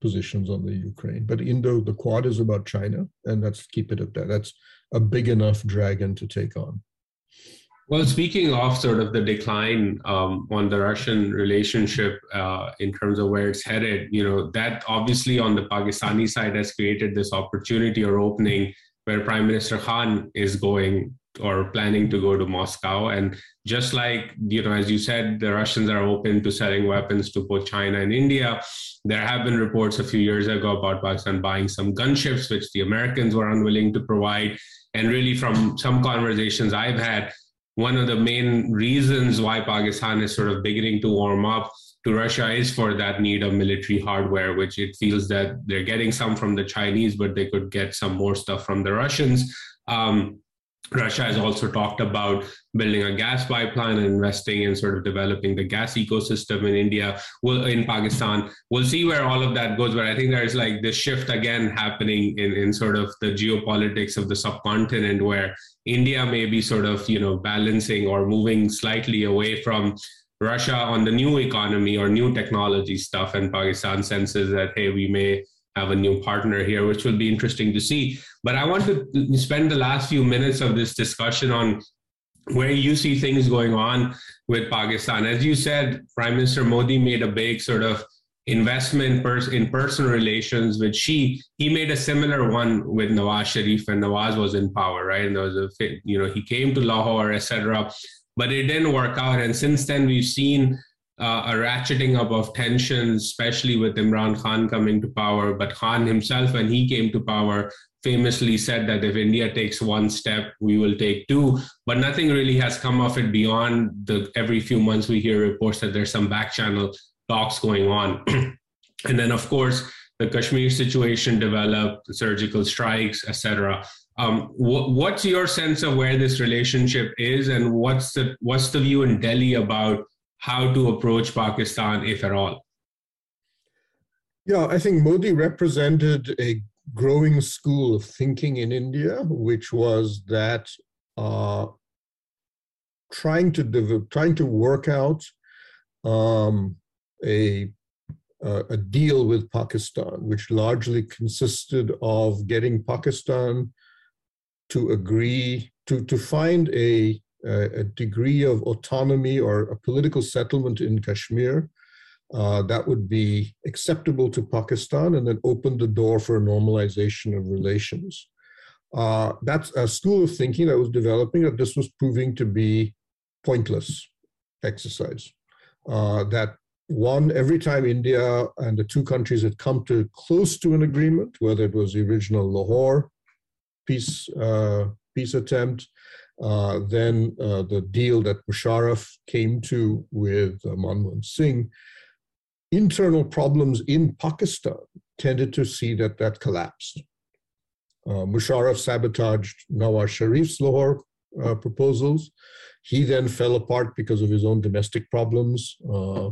positions on the Ukraine. But Indo, the Quad is about China, and let's keep it at that. That's a big enough dragon to take on.
Well, speaking of sort of the decline um, on the Russian relationship uh, in terms of where it's headed, you know, that obviously on the Pakistani side has created this opportunity or opening where Prime Minister Khan is going or planning to go to Moscow. And just like, you know, as you said, the Russians are open to selling weapons to both China and India. There have been reports a few years ago about Pakistan buying some gunships, which the Americans were unwilling to provide. And really, from some conversations I've had, one of the main reasons why Pakistan is sort of beginning to warm up to Russia is for that need of military hardware, which it feels that they're getting some from the Chinese, but they could get some more stuff from the Russians. Um, Russia has also talked about building a gas pipeline and investing in sort of developing the gas ecosystem in India, well, in Pakistan. We'll see where all of that goes, but I think there's like this shift again happening in, in sort of the geopolitics of the subcontinent where India may be sort of, you know, balancing or moving slightly away from Russia on the new economy or new technology stuff, and Pakistan senses that, hey, we may have a new partner here, which will be interesting to see. But I want to spend the last few minutes of this discussion on where you see things going on with Pakistan. As you said, Prime Minister Modi made a big sort of investment in personal relations with Xi. He made a similar one with Nawaz Sharif when Nawaz was in power, right? And there was a, you know, he came to Lahore, etc. But it didn't work out. And since then, we've seen uh, a ratcheting up of tensions, especially with Imran Khan coming to power. But Khan himself, when he came to power, famously said that if India takes one step, we will take two. But nothing really has come of it beyond the every few months we hear reports that there's some back channel talks going on. and then, of course, the Kashmir situation developed, the surgical strikes, etc. Um, wh- what's your sense of where this relationship is, and what's the what's the view in Delhi about how to approach Pakistan, if at all?
Yeah, I think Modi represented a growing school of thinking in India, which was that uh, trying to develop, trying to work out um, a uh, a deal with Pakistan, which largely consisted of getting Pakistan to agree to, to find a, a degree of autonomy or a political settlement in Kashmir uh, that would be acceptable to Pakistan and then open the door for normalization of relations. Uh, that's a school of thinking that was developing that this was proving to be pointless exercise. Uh, that one, every time India and the two countries had come to close to an agreement, whether it was the original Lahore peace, uh, peace attempt, uh, then uh, the deal that Musharraf came to with uh, Manmohan Singh, internal problems in Pakistan tended to see that that collapsed. Uh, Musharraf sabotaged Nawaz Sharif's Lahore uh, proposals. He then fell apart because of his own domestic problems. Uh,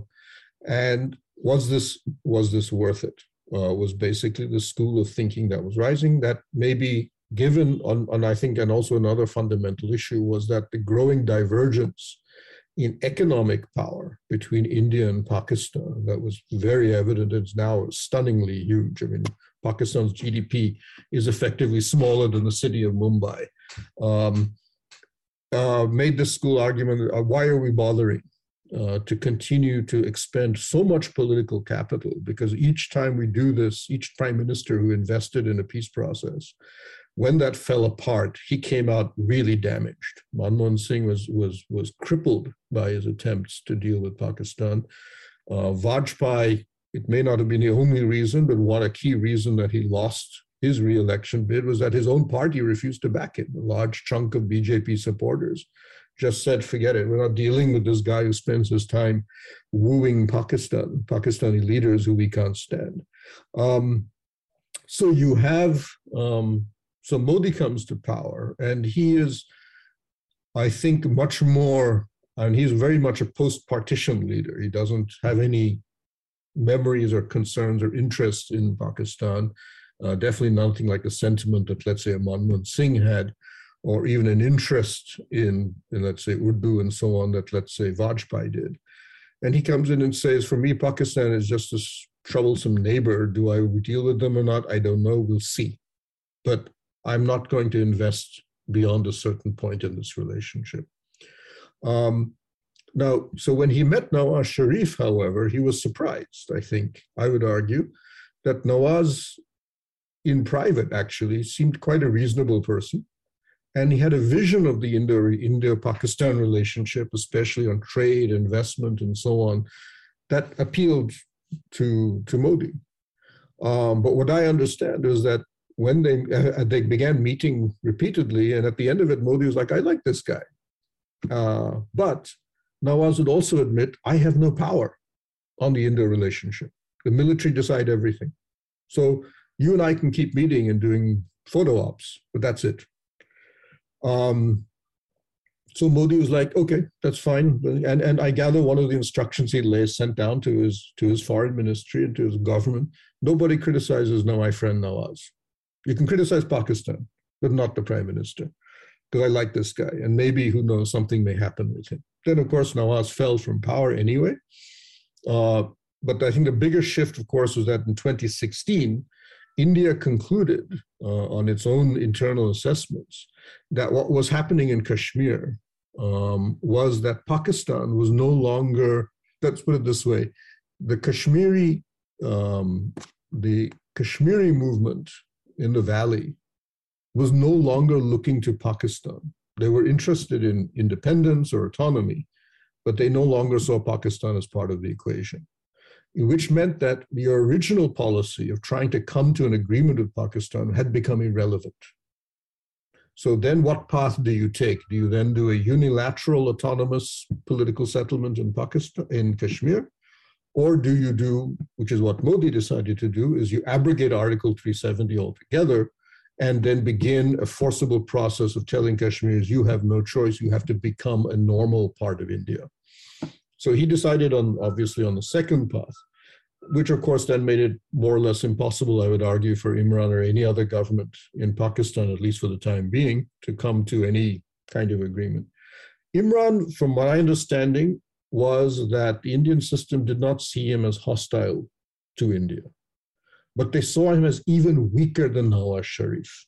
and was this was this worth it? Was basically the school of thinking that was rising. That maybe given on, on I think, and also another fundamental issue was that the growing divergence in economic power between India and Pakistan that was very evident. It's now stunningly huge. I mean, Pakistan's GDP is effectively smaller than the city of Mumbai. Um, uh, made the school argument uh, why are we bothering uh, to continue to expend so much political capital? Because each time we do this, each prime minister who invested in a peace process, when that fell apart, he came out really damaged. Manmohan Singh was, was, was crippled by his attempts to deal with Pakistan. Uh, Vajpayee, it may not have been the only reason, but one a key reason that he lost his re-election bid was that his own party refused to back him. A large chunk of BJP supporters just said, forget it. We're not dealing with this guy who spends his time wooing Pakistan, Pakistani leaders who we can't stand. Um, so you have, um, so Modi comes to power and he is, I think, much more, and he's very much a post-partition leader. He doesn't have any memories or concerns or interests in Pakistan. Uh, definitely nothing like the sentiment that, let's say, Manmohan Singh had, or even an interest in, in, let's say, Urdu and so on that, let's say, Vajpayee did. And he comes in and says, for me, Pakistan is just this troublesome neighbor. Do I deal with them or not? I don't know. We'll see. But I'm not going to invest beyond a certain point in this relationship. Um, now, so when he met Nawaz Sharif, however, he was surprised, I think, I would argue, that Nawaz in private actually seemed quite a reasonable person. And he had a vision of the Indo Pakistan relationship, especially on trade, investment, and so on, that appealed to, to Modi. Um, but what I understand is that when they, uh, they began meeting repeatedly, and at the end of it, Modi was like, I like this guy. Uh, but Nawaz would also admit, I have no power on the Indo relationship. The military decide everything. So you and I can keep meeting and doing photo ops, but that's it. Um, so Modi was like, okay, that's fine. And, and I gather one of the instructions he lays sent down to his, to his foreign ministry and to his government, nobody criticizes my friend Nawaz. You can criticize Pakistan, but not the prime minister, because I like this guy. And maybe, who knows, something may happen with him. Then, of course, Nawaz fell from power anyway. Uh, but I think the bigger shift, of course, was that in 2016, India concluded uh, on its own internal assessments that what was happening in Kashmir um, was that Pakistan was no longer, let's put it this way, the Kashmiri, um, the Kashmiri movement in the valley was no longer looking to Pakistan. They were interested in independence or autonomy, but they no longer saw Pakistan as part of the equation which meant that the original policy of trying to come to an agreement with Pakistan had become irrelevant. So then what path do you take? Do you then do a unilateral autonomous political settlement in Pakistan, in Kashmir? Or do you do, which is what Modi decided to do, is you abrogate Article 370 altogether and then begin a forcible process of telling Kashmiris, you have no choice, you have to become a normal part of India. So he decided on, obviously, on the second path, which of course then made it more or less impossible, I would argue, for Imran or any other government in Pakistan, at least for the time being, to come to any kind of agreement. Imran, from my understanding, was that the Indian system did not see him as hostile to India. But they saw him as even weaker than Nawaz Sharif,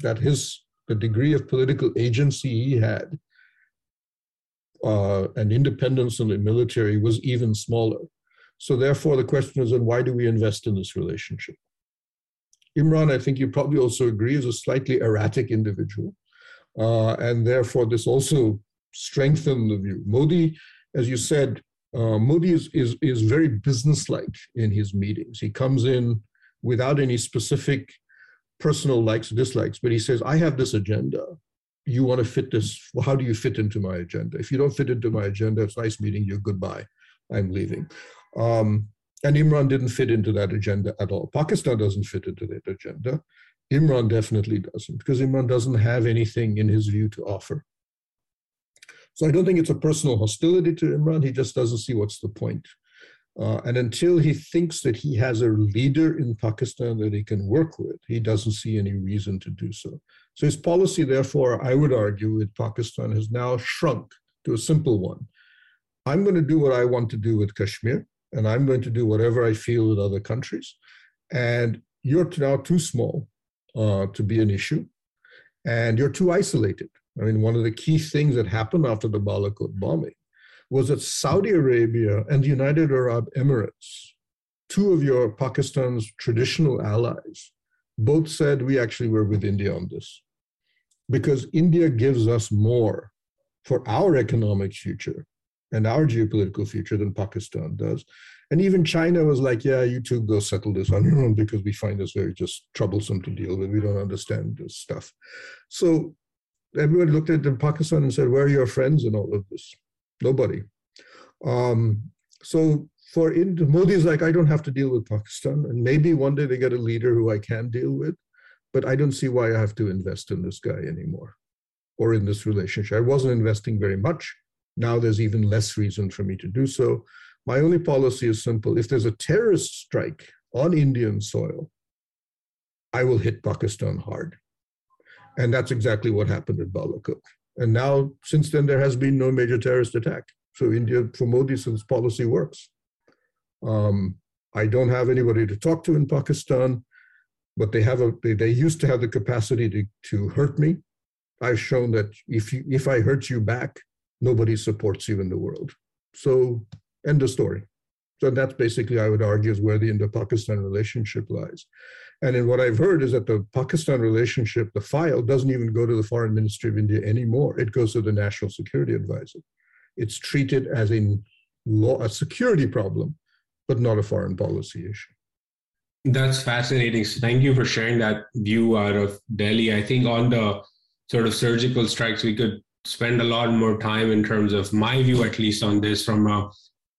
that his the degree of political agency he had uh, and independence in the military was even smaller. So therefore, the question is, then why do we invest in this relationship? Imran, I think you probably also agree, is a slightly erratic individual. Uh, and therefore, this also strengthened the view. Modi, as you said, uh, Modi is, is, is very businesslike in his meetings. He comes in without any specific personal likes dislikes, but he says, I have this agenda. You want to fit this? Well, how do you fit into my agenda? If you don't fit into my agenda, it's nice meeting you. Goodbye. I'm leaving. Um, and Imran didn't fit into that agenda at all. Pakistan doesn't fit into that agenda. Imran definitely doesn't, because Imran doesn't have anything in his view to offer. So I don't think it's a personal hostility to Imran. He just doesn't see what's the point. Uh, and until he thinks that he has a leader in Pakistan that he can work with, he doesn't see any reason to do so. So his policy, therefore, I would argue, with Pakistan has now shrunk to a simple one. I'm going to do what I want to do with Kashmir, and I'm going to do whatever I feel with other countries. And you're now too small uh, to be an issue, and you're too isolated. I mean, one of the key things that happened after the Balakot bombing was that Saudi Arabia and the United Arab Emirates, two of your Pakistan's traditional allies, both said we actually were with India on this. Because India gives us more for our economic future and our geopolitical future than Pakistan does. And even China was like, yeah, you two go settle this on your own because we find this very just troublesome to deal with. We don't understand this stuff. So everyone looked at Pakistan and said, where are your friends in all of this? Nobody. Um, so for India, Modi is like, I don't have to deal with Pakistan. And maybe one day they get a leader who I can deal with, but I don't see why I have to invest in this guy anymore or in this relationship. I wasn't investing very much. Now there's even less reason for me to do so. My only policy is simple. If there's a terrorist strike on Indian soil, I will hit Pakistan hard. And that's exactly what happened at Balakot. And now, since then, there has been no major terrorist attack. So India, for Modi's policy works. Um, I don't have anybody to talk to in Pakistan, but they have a they, they used to have the capacity to, to hurt me. I've shown that if you if I hurt you back, nobody supports you in the world. So end of story. So that's basically, I would argue, is where the Indo-Pakistan relationship lies. And in what I've heard is that the Pakistan relationship, the file, doesn't even go to the Foreign Ministry of India anymore. It goes to the National Security Advisor. It's treated as a law, a security problem, but not a foreign policy issue.
That's fascinating. So thank you for sharing that view out of Delhi. I think on the sort of surgical strikes, we could spend a lot more time in terms of my view, at least on this from a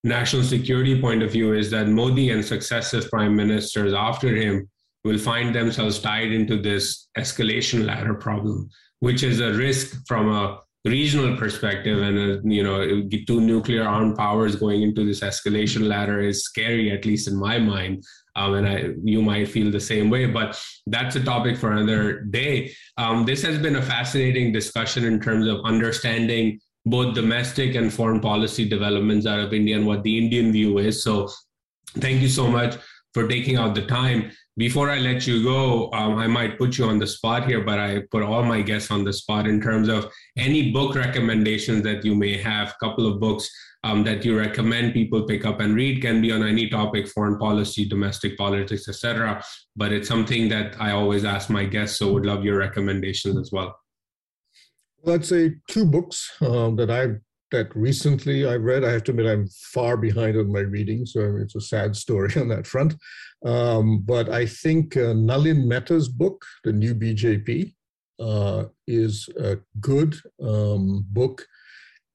national security point of view, is that Modi and successive prime ministers after him will find themselves tied into this escalation ladder problem, which is a risk from a regional perspective and a, you know two nuclear armed powers going into this escalation ladder is scary at least in my mind. Um, and I, you might feel the same way but that's a topic for another day. Um, this has been a fascinating discussion in terms of understanding both domestic and foreign policy developments out of india and what the indian view is. So thank you so much for taking out the time before I let you go, um, I might put you on the spot here, but I put all my guests on the spot in terms of any book recommendations that you may have. Couple of books um, that you recommend people pick up and read can be on any topic, foreign policy, domestic politics, etc. But it's something that I always ask my guests, so would love your recommendations as well.
Well, I'd say two books um, that I've that recently I read. I have to admit I'm far behind on my reading, so it's a sad story on that front. Um, but I think uh, Nalin Mehta's book, The New BJP, uh, is a good um, book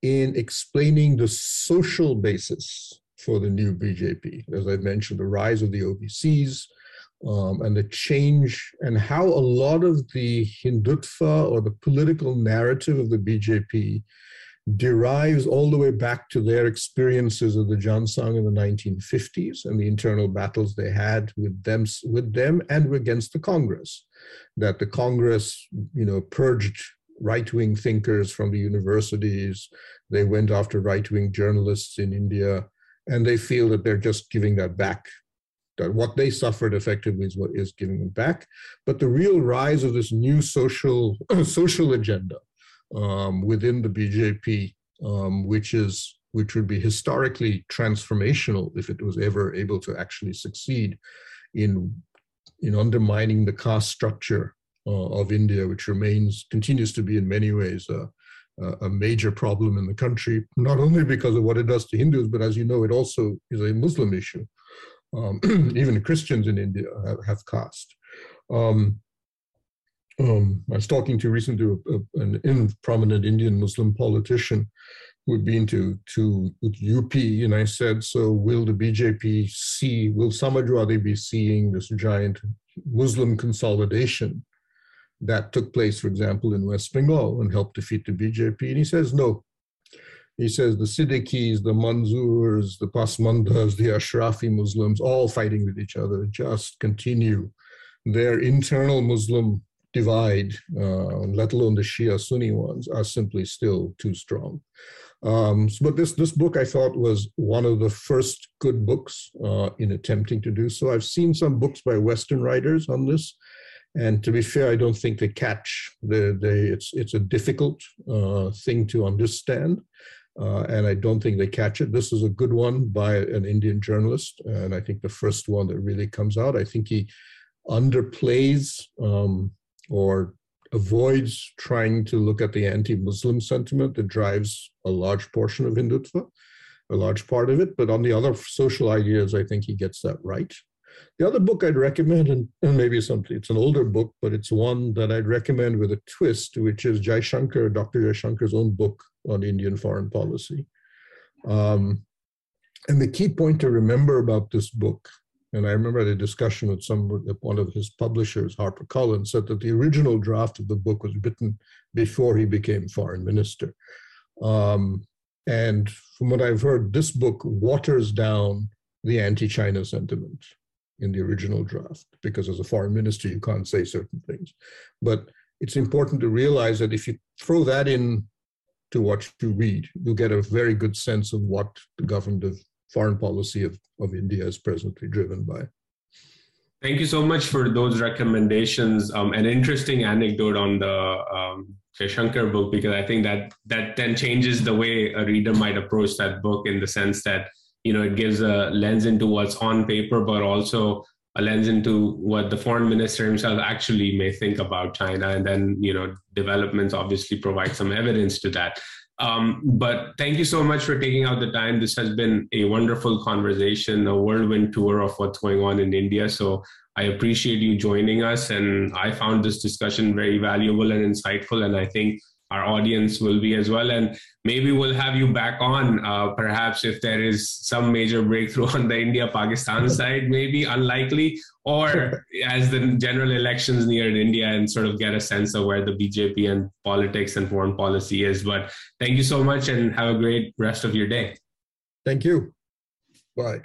in explaining the social basis for the new BJP. As I mentioned, the rise of the OBCs, um, and the change and how a lot of the Hindutva or the political narrative of the BJP derives all the way back to their experiences of the Jan Sangh in the 1950s and the internal battles they had with them, with them and against the Congress. That the Congress, you know, purged right-wing thinkers from the universities. They went after right-wing journalists in India, and they feel that they're just giving that back that what they suffered effectively is what is giving them back. But the real rise of this new social social agenda um, within the BJP, um, which is which would be historically transformational if it was ever able to actually succeed in in undermining the caste structure uh, of India, which remains continues to be in many ways a, a major problem in the country, not only because of what it does to Hindus, but as you know, it also is a Muslim issue. Um, even Christians in India have, have caste. Um, um, I was talking to recently to a, an prominent Indian Muslim politician who had been to, to UP, and I said, so will the BJP see, will Samajwadi be seeing this giant Muslim consolidation that took place, for example, in West Bengal and helped defeat the BJP? And he says, no, he says the Siddiquis, the Manzoors, the Pasmandas, the Ashrafi Muslims, all fighting with each other, just continue their internal Muslim divide, uh, let alone the Shia Sunni ones, are simply still too strong. Um, but this this book I thought was one of the first good books uh, in attempting to do so. I've seen some books by Western writers on this, and to be fair, I don't think they catch the, the it's it's a difficult uh, thing to understand uh, and I don't think they catch it. This is a good one by an Indian journalist, and I think the first one that really comes out. I think he underplays um, or avoids trying to look at the anti-Muslim sentiment that drives a large portion of Hindutva, a large part of it. But on the other social ideas, I think he gets that right. The other book I'd recommend, and, maybe something, it's an older book, but it's one that I'd recommend with a twist, which is Jaishankar, Dr. Jaishankar's own book on Indian foreign policy. Um, and the key point to remember about this book, and I remember the discussion with some one of his publishers, Harper Collins, said that the original draft of the book was written before he became foreign minister. Um, and from what I've heard, this book waters down the anti-China sentiment in the original draft because as a foreign minister you can't say certain things but it's important to realize that if you throw that in to what you read you get a very good sense of what the government of foreign policy of, of india is presently driven by.
Thank you so much for those recommendations. Um, an interesting anecdote on the um, Shankar book because I think that that then changes the way a reader might approach that book in the sense that you know it gives a lens into what's on paper but also a lens into what the foreign minister himself actually may think about china. And then you know developments obviously provide some evidence to that um, but thank you so much for taking out the time. This has been a wonderful conversation a whirlwind tour of what's going on in india. So i appreciate you joining us and i found this discussion very valuable and insightful and i think our audience will be as well. And maybe we'll have you back on, uh, perhaps if there is some major breakthrough on the India Pakistan side, maybe unlikely, or as the general elections near in India and sort of get a sense of where the BJP and politics and foreign policy is. But thank you so much and have a great rest of your day.
Thank you. Bye.